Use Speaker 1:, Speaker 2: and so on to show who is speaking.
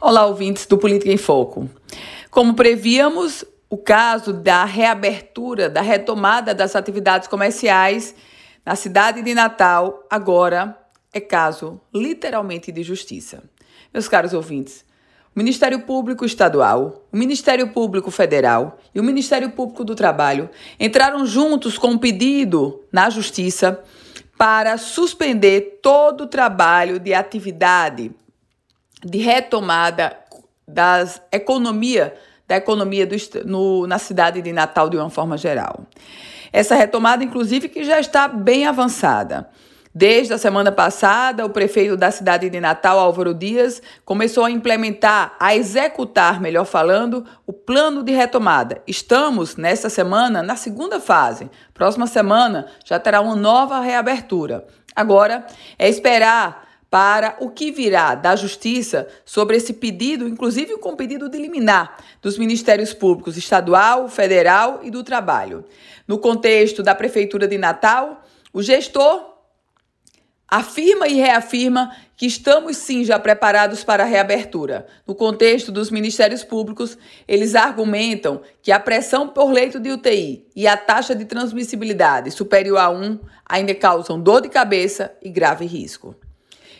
Speaker 1: Olá, ouvintes do Política em Foco. Como prevíamos, o caso da reabertura, da retomada das atividades comerciais na cidade de Natal, agora é caso literalmente de justiça. Meus caros ouvintes, o Ministério Público Estadual, o Ministério Público Federal e o Ministério Público do Trabalho entraram juntos com um pedido na Justiça para suspender todo o trabalho de atividade de retomada das economia da economia do, no, na cidade de Natal de uma forma geral. Essa retomada, inclusive, que já está bem avançada. Desde a semana passada, o prefeito da cidade de Natal, Álvaro Dias, começou a implementar, a executar, melhor falando, o plano de retomada. Estamos, nesta semana, na segunda fase. Próxima semana já terá uma nova reabertura. Agora é esperar para o que virá da Justiça sobre esse pedido, inclusive com pedido de liminar dos Ministérios Públicos Estadual, Federal e do Trabalho. No contexto da Prefeitura de Natal, o gestor afirma e reafirma que estamos sim já preparados para a reabertura. No contexto dos Ministérios Públicos, eles argumentam que a pressão por leito de UTI e a taxa de transmissibilidade superior a 1 ainda causam dor de cabeça e grave risco.